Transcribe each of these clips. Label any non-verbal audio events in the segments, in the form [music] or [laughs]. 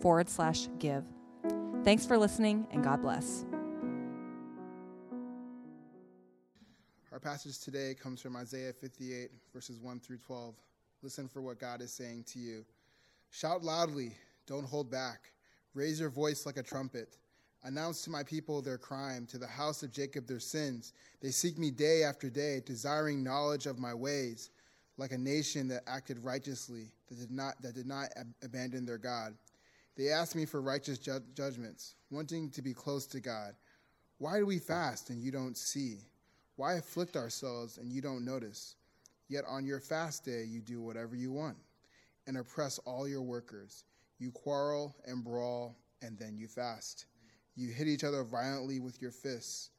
forward slash give. Thanks for listening, and God bless. Our passage today comes from Isaiah 58, verses 1 through 12. Listen for what God is saying to you. Shout loudly, don't hold back. Raise your voice like a trumpet. Announce to my people their crime, to the house of Jacob their sins. They seek me day after day, desiring knowledge of my ways, like a nation that acted righteously, that did not, that did not ab- abandon their God. They ask me for righteous ju- judgments, wanting to be close to God. Why do we fast and you don't see? Why afflict ourselves and you don't notice? Yet on your fast day you do whatever you want and oppress all your workers. You quarrel and brawl, and then you fast. You hit each other violently with your fists.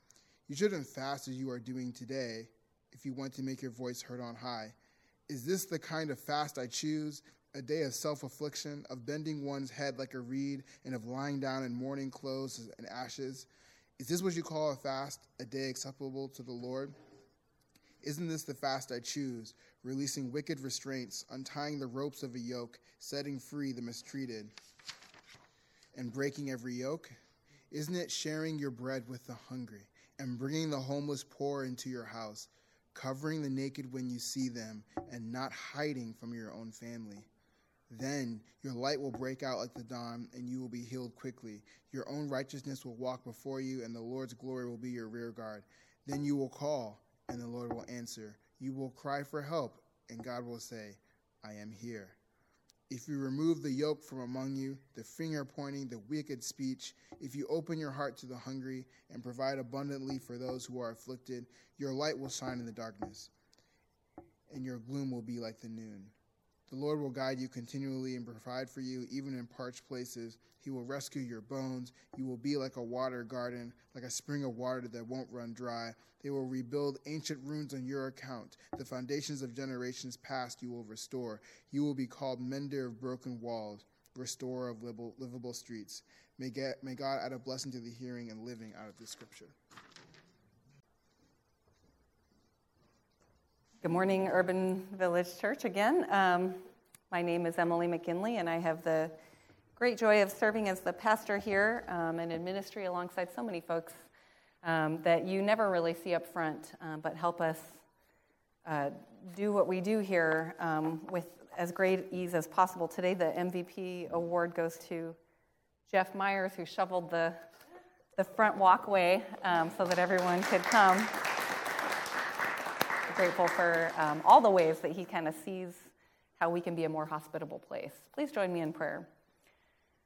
You shouldn't fast as you are doing today if you want to make your voice heard on high. Is this the kind of fast I choose? A day of self affliction, of bending one's head like a reed, and of lying down in mourning clothes and ashes? Is this what you call a fast, a day acceptable to the Lord? Isn't this the fast I choose, releasing wicked restraints, untying the ropes of a yoke, setting free the mistreated, and breaking every yoke? Isn't it sharing your bread with the hungry, and bringing the homeless poor into your house, covering the naked when you see them, and not hiding from your own family? Then your light will break out like the dawn, and you will be healed quickly. Your own righteousness will walk before you, and the Lord's glory will be your rear guard. Then you will call, and the Lord will answer. You will cry for help, and God will say, I am here. If you remove the yoke from among you, the finger pointing, the wicked speech, if you open your heart to the hungry and provide abundantly for those who are afflicted, your light will shine in the darkness, and your gloom will be like the noon. The Lord will guide you continually and provide for you, even in parched places. He will rescue your bones. You will be like a water garden, like a spring of water that won't run dry. They will rebuild ancient ruins on your account. The foundations of generations past you will restore. You will be called mender of broken walls, restorer of livable, livable streets. May, get, may God add a blessing to the hearing and living out of this scripture. Good morning, Urban Village Church again. Um, my name is Emily McGinley, and I have the great joy of serving as the pastor here um, and in ministry alongside so many folks um, that you never really see up front, uh, but help us uh, do what we do here um, with as great ease as possible. Today, the MVP award goes to Jeff Myers, who shoveled the, the front walkway um, so that everyone could come grateful for um, all the ways that he kind of sees how we can be a more hospitable place. Please join me in prayer.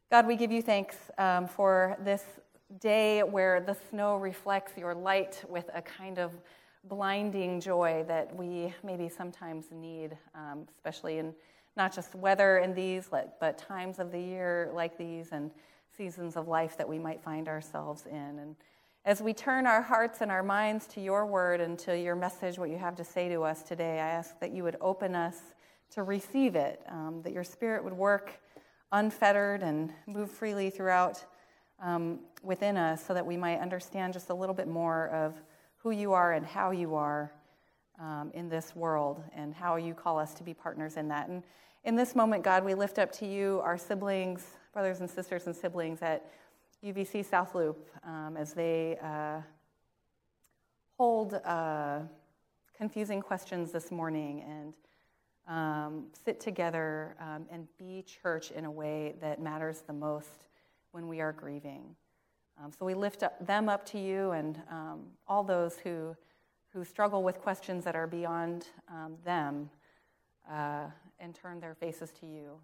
God, we give you thanks um, for this day where the snow reflects your light with a kind of blinding joy that we maybe sometimes need, um, especially in not just weather in these, but times of the year like these and seasons of life that we might find ourselves in. And as we turn our hearts and our minds to your word and to your message, what you have to say to us today, I ask that you would open us to receive it, um, that your spirit would work unfettered and move freely throughout um, within us so that we might understand just a little bit more of who you are and how you are um, in this world and how you call us to be partners in that. And in this moment, God, we lift up to you our siblings, brothers and sisters and siblings at UVC South Loop um, as they uh, hold uh, confusing questions this morning and um, sit together um, and be church in a way that matters the most when we are grieving. Um, so we lift up them up to you and um, all those who, who struggle with questions that are beyond um, them uh, and turn their faces to you.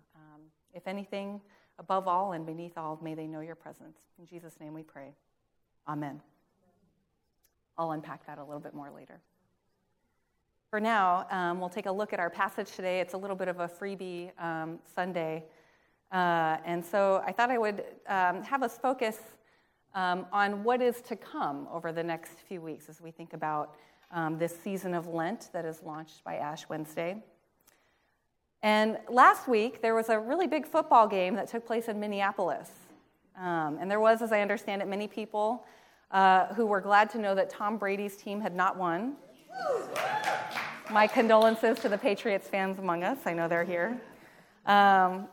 if anything, Above all and beneath all, may they know your presence. In Jesus' name we pray. Amen. I'll unpack that a little bit more later. For now, um, we'll take a look at our passage today. It's a little bit of a freebie um, Sunday. Uh, and so I thought I would um, have us focus um, on what is to come over the next few weeks as we think about um, this season of Lent that is launched by Ash Wednesday. And last week, there was a really big football game that took place in Minneapolis. Um, and there was, as I understand it, many people uh, who were glad to know that Tom Brady's team had not won. My condolences to the Patriots fans among us. I know they're here. Um,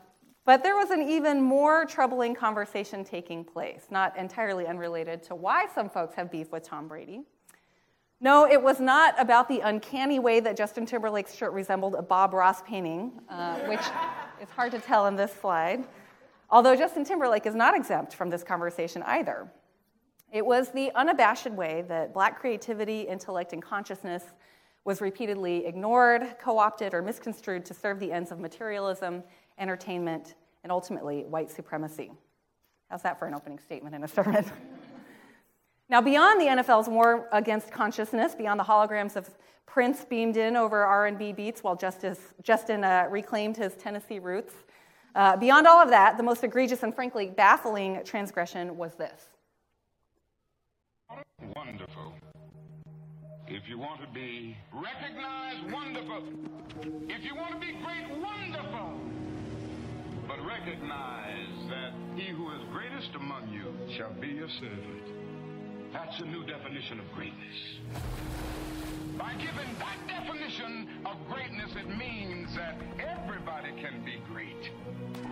but there was an even more troubling conversation taking place, not entirely unrelated to why some folks have beef with Tom Brady. No, it was not about the uncanny way that Justin Timberlake's shirt resembled a Bob Ross painting, uh, which [laughs] is hard to tell in this slide. Although Justin Timberlake is not exempt from this conversation either. It was the unabashed way that black creativity, intellect, and consciousness was repeatedly ignored, co opted, or misconstrued to serve the ends of materialism, entertainment, and ultimately white supremacy. How's that for an opening statement in a sermon? [laughs] now, beyond the NFL's war against consciousness, beyond the holograms of Prince beamed in over R&B beats while Justice, Justin uh, reclaimed his Tennessee roots, uh, beyond all of that, the most egregious and frankly baffling transgression was this. Wonderful. If you want to be recognized, wonderful. If you want to be great, wonderful. But recognize that he who is greatest among you shall be your servant. That's a new definition of greatness. By giving that definition of greatness, it means that everybody can be great.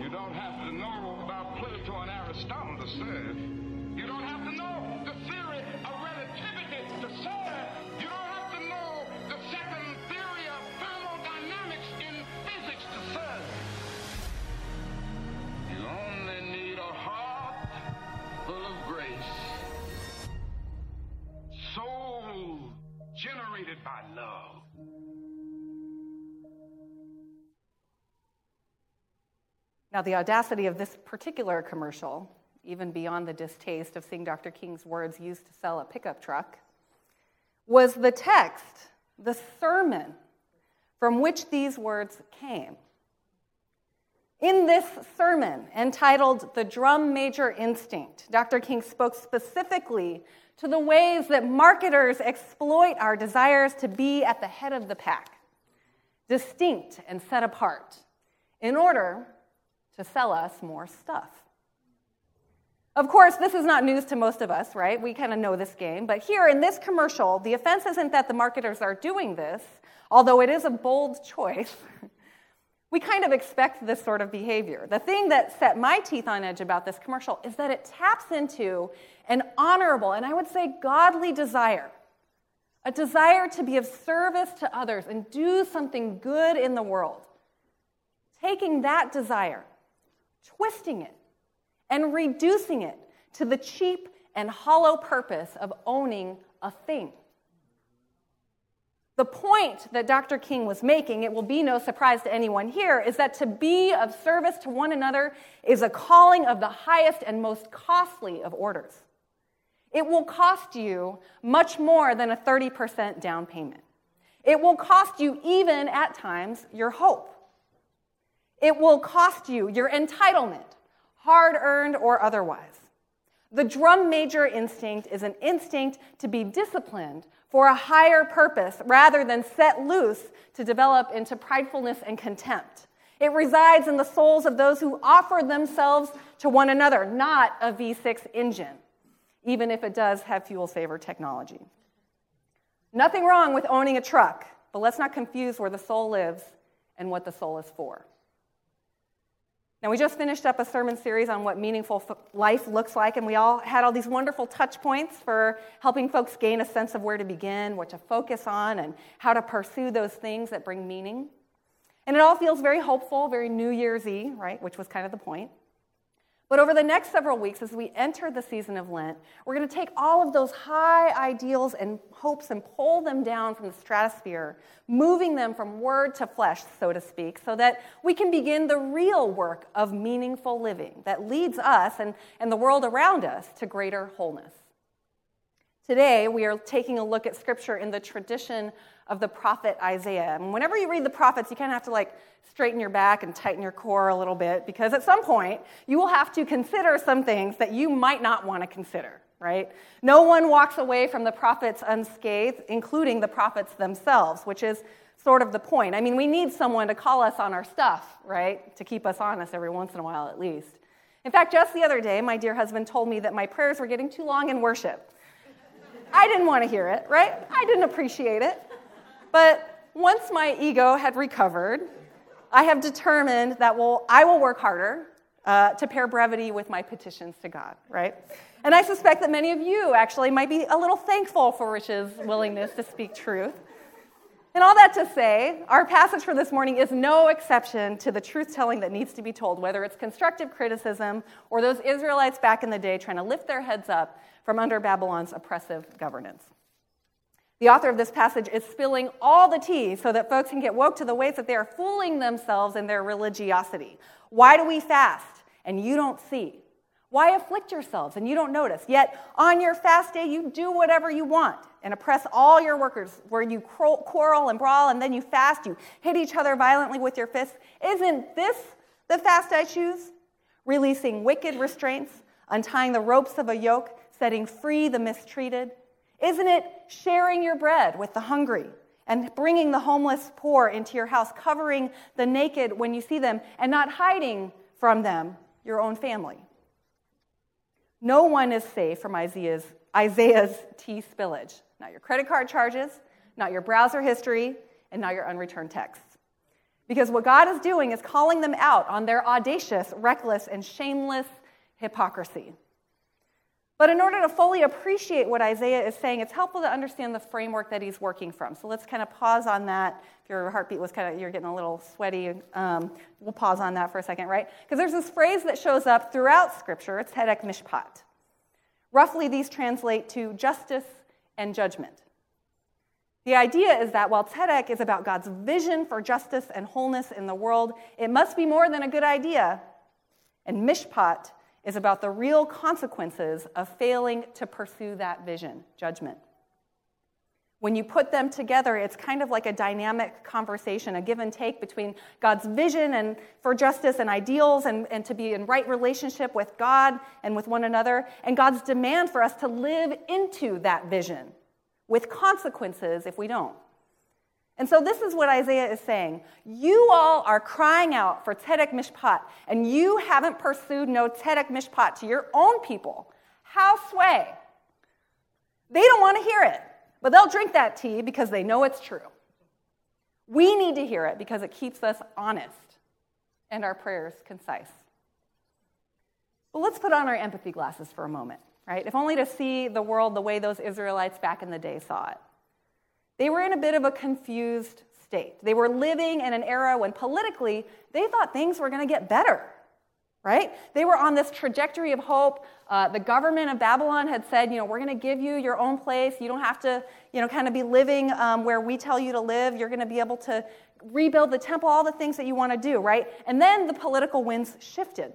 You don't have to know about Plato and Aristotle to serve. Now, the audacity of this particular commercial, even beyond the distaste of seeing Dr. King's words used to sell a pickup truck, was the text, the sermon from which these words came. In this sermon entitled The Drum Major Instinct, Dr. King spoke specifically to the ways that marketers exploit our desires to be at the head of the pack, distinct and set apart, in order to sell us more stuff. Of course, this is not news to most of us, right? We kind of know this game. But here in this commercial, the offense isn't that the marketers are doing this, although it is a bold choice. [laughs] we kind of expect this sort of behavior. The thing that set my teeth on edge about this commercial is that it taps into an honorable and I would say godly desire a desire to be of service to others and do something good in the world. Taking that desire twisting it and reducing it to the cheap and hollow purpose of owning a thing. The point that Dr. King was making, it will be no surprise to anyone here, is that to be of service to one another is a calling of the highest and most costly of orders. It will cost you much more than a 30% down payment. It will cost you, even at times, your hope. It will cost you your entitlement, hard earned or otherwise. The drum major instinct is an instinct to be disciplined for a higher purpose rather than set loose to develop into pridefulness and contempt. It resides in the souls of those who offer themselves to one another, not a V6 engine, even if it does have fuel saver technology. Nothing wrong with owning a truck, but let's not confuse where the soul lives and what the soul is for. Now, we just finished up a sermon series on what meaningful life looks like, and we all had all these wonderful touch points for helping folks gain a sense of where to begin, what to focus on, and how to pursue those things that bring meaning. And it all feels very hopeful, very New Year's y, right? Which was kind of the point. But over the next several weeks, as we enter the season of Lent, we're going to take all of those high ideals and hopes and pull them down from the stratosphere, moving them from word to flesh, so to speak, so that we can begin the real work of meaningful living that leads us and, and the world around us to greater wholeness. Today, we are taking a look at scripture in the tradition of the prophet Isaiah. And whenever you read the prophets, you kind of have to like straighten your back and tighten your core a little bit because at some point, you will have to consider some things that you might not want to consider, right? No one walks away from the prophets unscathed, including the prophets themselves, which is sort of the point. I mean, we need someone to call us on our stuff, right? To keep us honest every once in a while at least. In fact, just the other day, my dear husband told me that my prayers were getting too long in worship. I didn't want to hear it, right? I didn't appreciate it. But once my ego had recovered, I have determined that well, I will work harder uh, to pair brevity with my petitions to God, right? And I suspect that many of you actually might be a little thankful for Rich's willingness to speak truth. And all that to say, our passage for this morning is no exception to the truth telling that needs to be told, whether it's constructive criticism or those Israelites back in the day trying to lift their heads up from under Babylon's oppressive governance. The author of this passage is spilling all the tea so that folks can get woke to the ways that they are fooling themselves in their religiosity. Why do we fast and you don't see? Why afflict yourselves and you don't notice? Yet on your fast day, you do whatever you want and oppress all your workers, where you quarrel and brawl and then you fast, you hit each other violently with your fists. Isn't this the fast I choose? Releasing wicked restraints, untying the ropes of a yoke, setting free the mistreated isn't it sharing your bread with the hungry and bringing the homeless poor into your house, covering the naked when you see them, and not hiding from them your own family? No one is safe from Isaiah's, Isaiah's tea spillage. Not your credit card charges, not your browser history, and not your unreturned texts. Because what God is doing is calling them out on their audacious, reckless, and shameless hypocrisy. But in order to fully appreciate what Isaiah is saying, it's helpful to understand the framework that he's working from. So let's kind of pause on that. If your heartbeat was kind of, you're getting a little sweaty, um, we'll pause on that for a second, right? Because there's this phrase that shows up throughout Scripture. It's Tzedek Mishpat. Roughly, these translate to justice and judgment. The idea is that while Tzedek is about God's vision for justice and wholeness in the world, it must be more than a good idea. And Mishpat is about the real consequences of failing to pursue that vision, judgment. When you put them together, it's kind of like a dynamic conversation, a give and take between God's vision and for justice and ideals and, and to be in right relationship with God and with one another, and God's demand for us to live into that vision with consequences if we don't. And so this is what Isaiah is saying. You all are crying out for Tzedek Mishpat, and you haven't pursued no Tzedek Mishpat to your own people. How sway? They don't want to hear it, but they'll drink that tea because they know it's true. We need to hear it because it keeps us honest and our prayers concise. But let's put on our empathy glasses for a moment, right? If only to see the world the way those Israelites back in the day saw it. They were in a bit of a confused state. They were living in an era when politically they thought things were going to get better, right? They were on this trajectory of hope. Uh, the government of Babylon had said, you know, we're going to give you your own place. You don't have to, you know, kind of be living um, where we tell you to live. You're going to be able to rebuild the temple, all the things that you want to do, right? And then the political winds shifted.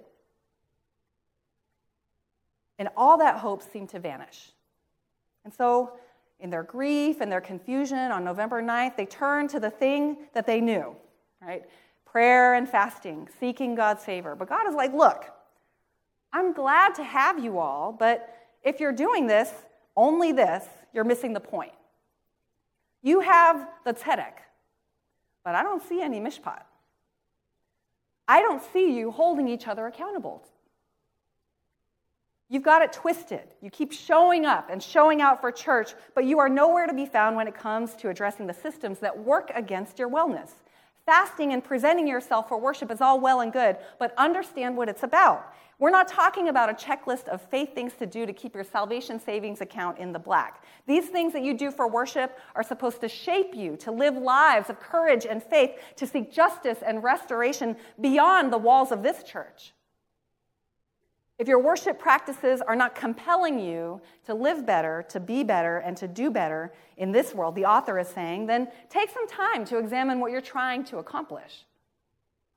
And all that hope seemed to vanish. And so in their grief and their confusion on November 9th, they turned to the thing that they knew, right? Prayer and fasting, seeking God's favor. But God is like, look, I'm glad to have you all, but if you're doing this, only this, you're missing the point. You have the tzedek, but I don't see any mishpat. I don't see you holding each other accountable. You've got it twisted. You keep showing up and showing out for church, but you are nowhere to be found when it comes to addressing the systems that work against your wellness. Fasting and presenting yourself for worship is all well and good, but understand what it's about. We're not talking about a checklist of faith things to do to keep your salvation savings account in the black. These things that you do for worship are supposed to shape you to live lives of courage and faith, to seek justice and restoration beyond the walls of this church. If your worship practices are not compelling you to live better, to be better, and to do better in this world, the author is saying, then take some time to examine what you're trying to accomplish.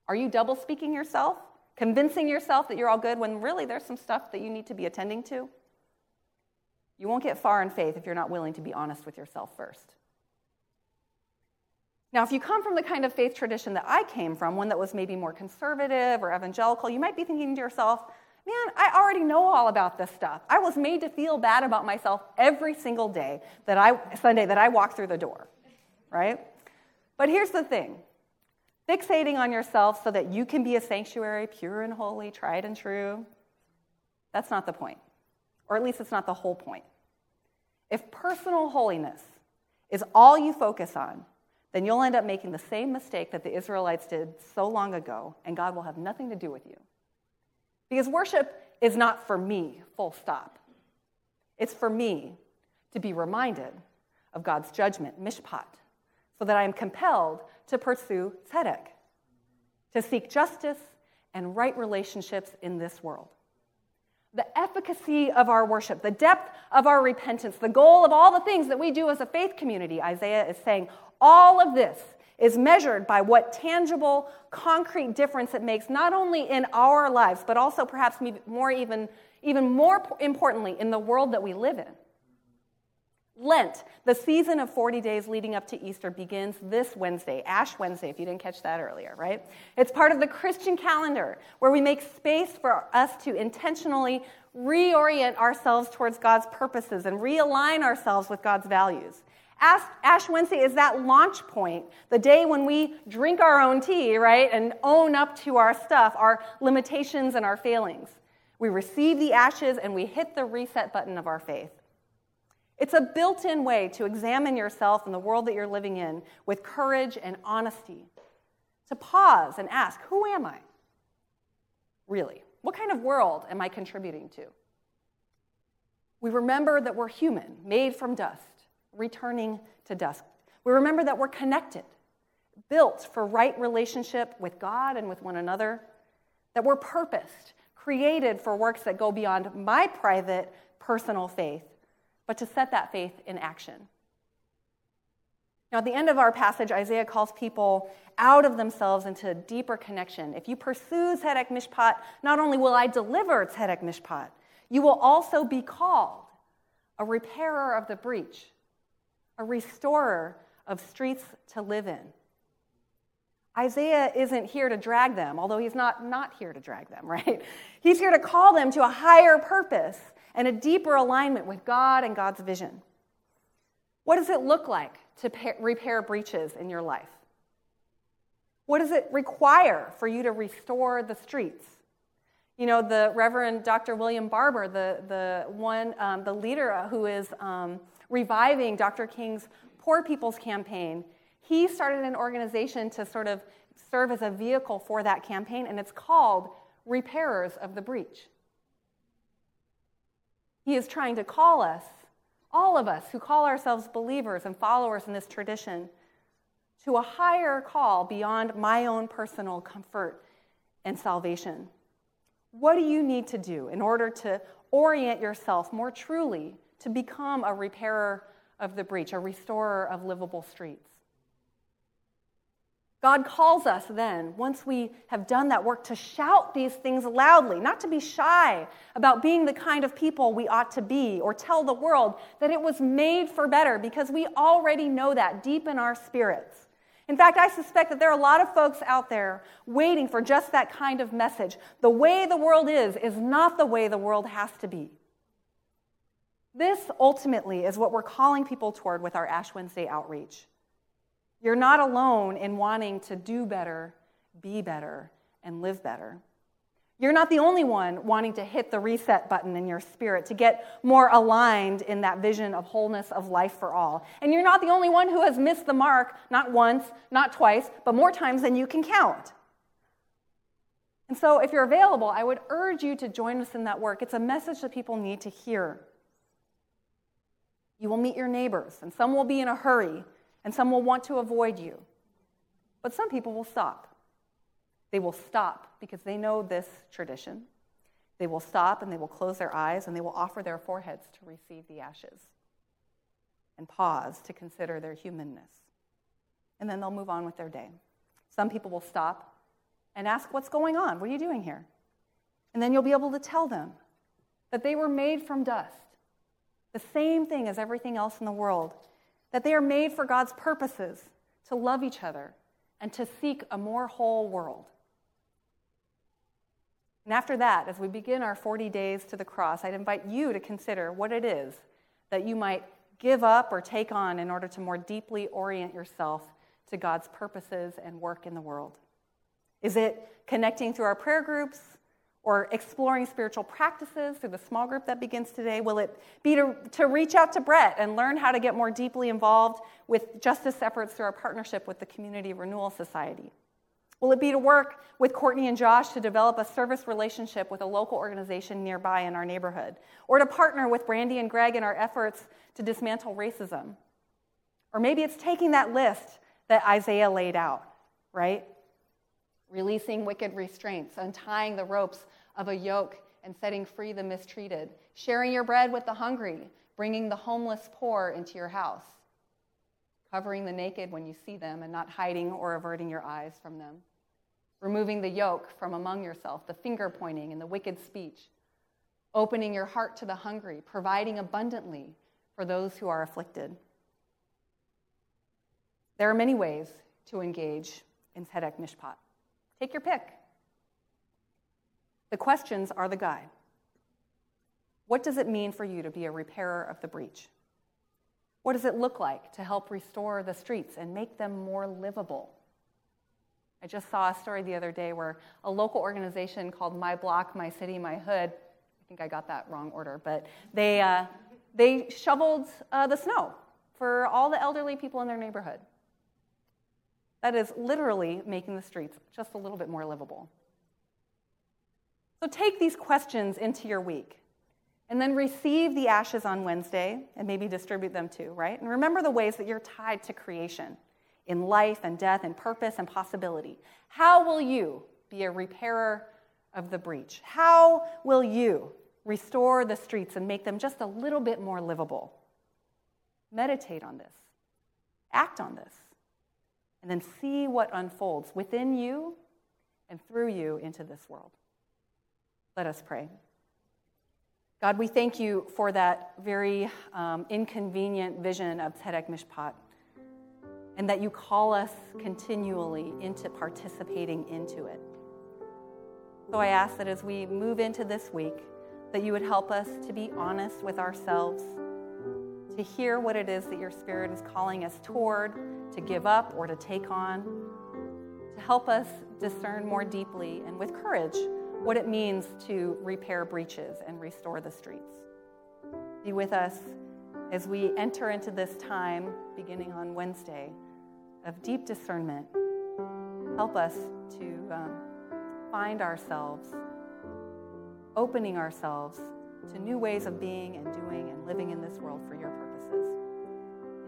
Are you double speaking yourself, convincing yourself that you're all good when really there's some stuff that you need to be attending to? You won't get far in faith if you're not willing to be honest with yourself first. Now, if you come from the kind of faith tradition that I came from, one that was maybe more conservative or evangelical, you might be thinking to yourself, man, I already know all about this stuff. I was made to feel bad about myself every single day that I, Sunday that I walk through the door, right? But here's the thing fixating on yourself so that you can be a sanctuary, pure and holy, tried and true, that's not the point. Or at least it's not the whole point. If personal holiness is all you focus on, then you'll end up making the same mistake that the Israelites did so long ago, and God will have nothing to do with you. Because worship is not for me, full stop. It's for me to be reminded of God's judgment, mishpat, so that I am compelled to pursue tzedek, to seek justice and right relationships in this world. The efficacy of our worship, the depth of our repentance, the goal of all the things that we do as a faith community, Isaiah is saying, all of this is measured by what tangible, concrete difference it makes, not only in our lives, but also perhaps more even, even more importantly, in the world that we live in. Lent, the season of 40 days leading up to Easter, begins this Wednesday, Ash Wednesday, if you didn't catch that earlier, right? It's part of the Christian calendar where we make space for us to intentionally reorient ourselves towards God's purposes and realign ourselves with God's values. Ash, Wednesday is that launch point, the day when we drink our own tea, right, and own up to our stuff, our limitations and our failings. We receive the ashes and we hit the reset button of our faith. It's a built in way to examine yourself and the world that you're living in with courage and honesty. To pause and ask, who am I? Really? What kind of world am I contributing to? We remember that we're human, made from dust returning to dust. We remember that we're connected, built for right relationship with God and with one another, that we're purposed, created for works that go beyond my private, personal faith, but to set that faith in action. Now, at the end of our passage, Isaiah calls people out of themselves into deeper connection. If you pursue Tzedek Mishpat, not only will I deliver Tzedek Mishpat, you will also be called a repairer of the breach, a restorer of streets to live in. Isaiah isn't here to drag them, although he's not not here to drag them, [laughs] right? He's here to call them to a higher purpose and a deeper alignment with God and God's vision. What does it look like to repair breaches in your life? What does it require for you to restore the streets? You know, the Reverend Dr. William Barber, the, the one, um, the leader who is um, reviving Dr. King's Poor People's Campaign, he started an organization to sort of serve as a vehicle for that campaign, and it's called Repairers of the Breach. He is trying to call us, all of us who call ourselves believers and followers in this tradition, to a higher call beyond my own personal comfort and salvation. What do you need to do in order to orient yourself more truly to become a repairer of the breach, a restorer of livable streets. God calls us then, once we have done that work, to shout these things loudly, not to be shy about being the kind of people we ought to be, or tell the world that it was made for better, because we already know that deep in our spirits. In fact, I suspect that there are a lot of folks out there waiting for just that kind of message. The way the world is, is not the way the world has to be. This ultimately is what we're calling people toward with our Ash Wednesday outreach. You're not alone in wanting to do better, be better, and live better. You're not the only one wanting to hit the reset button in your spirit to get more aligned in that vision of wholeness of life for all. And you're not the only one who has missed the mark, not once, not twice, but more times than you can count. And so, if you're available, I would urge you to join us in that work. It's a message that people need to hear. You will meet your neighbors, and some will be in a hurry, and some will want to avoid you. But some people will stop. They will stop because they know this tradition. They will stop and they will close their eyes and they will offer their foreheads to receive the ashes and pause to consider their humanness. And then they'll move on with their day. Some people will stop and ask, What's going on? What are you doing here? And then you'll be able to tell them that they were made from dust the same thing as everything else in the world, that they are made for God's purposes to love each other and to seek a more whole world. And after that, as we begin our 40 days to the cross, I'd invite you to consider what it is that you might give up or take on in order to more deeply orient yourself to God's purposes and work in the world. Is it connecting through our prayer groups or exploring spiritual practices through the small group that begins today? Will it be to, to reach out to Brett and learn how to get more deeply involved with justice efforts through our partnership with the Community Renewal Society? Will it be to work with Courtney and Josh to develop a service relationship with a local organization nearby in our neighborhood? Or to partner with Brandy and Greg in our efforts to dismantle racism? Or maybe it's taking that list that Isaiah laid out, right? Releasing wicked restraints, untying the ropes of a yoke and setting free the mistreated, sharing your bread with the hungry, bringing the homeless poor into your house, covering the naked when you see them and not hiding or averting your eyes from them removing the yoke from among yourself, the finger pointing and the wicked speech, opening your heart to the hungry, providing abundantly for those who are afflicted. There are many ways to engage in Tzedek Mishpat. Take your pick. The questions are the guide. What does it mean for you to be a repairer of the breach? What does it look like to help restore the streets and make them more livable? I just saw a story the other day where a local organization called My Block, My City, My Hood, I think I got that wrong order, but they, uh, they shoveled uh, the snow for all the elderly people in their neighborhood. That is literally making the streets just a little bit more livable. So take these questions into your week and then receive the ashes on Wednesday and maybe distribute them too, right? And remember the ways that you're tied to creation in life and death and purpose and possibility. How will you be a repairer of the breach? How will you restore the streets and make them just a little bit more livable? Meditate on this, act on this, and then see what unfolds within you and through you into this world. Let us pray. God, we thank you for that very um, inconvenient vision of Tzedek Mishpat and that you call us continually into participating into it. So I ask that as we move into this week, that you would help us to be honest with ourselves, to hear what it is that your Spirit is calling us toward, to give up or to take on, to help us discern more deeply and with courage what it means to repair breaches and restore the streets. Be with us as we enter into this time beginning on Wednesday of deep discernment, help us to um, find ourselves opening ourselves to new ways of being and doing and living in this world for your purposes.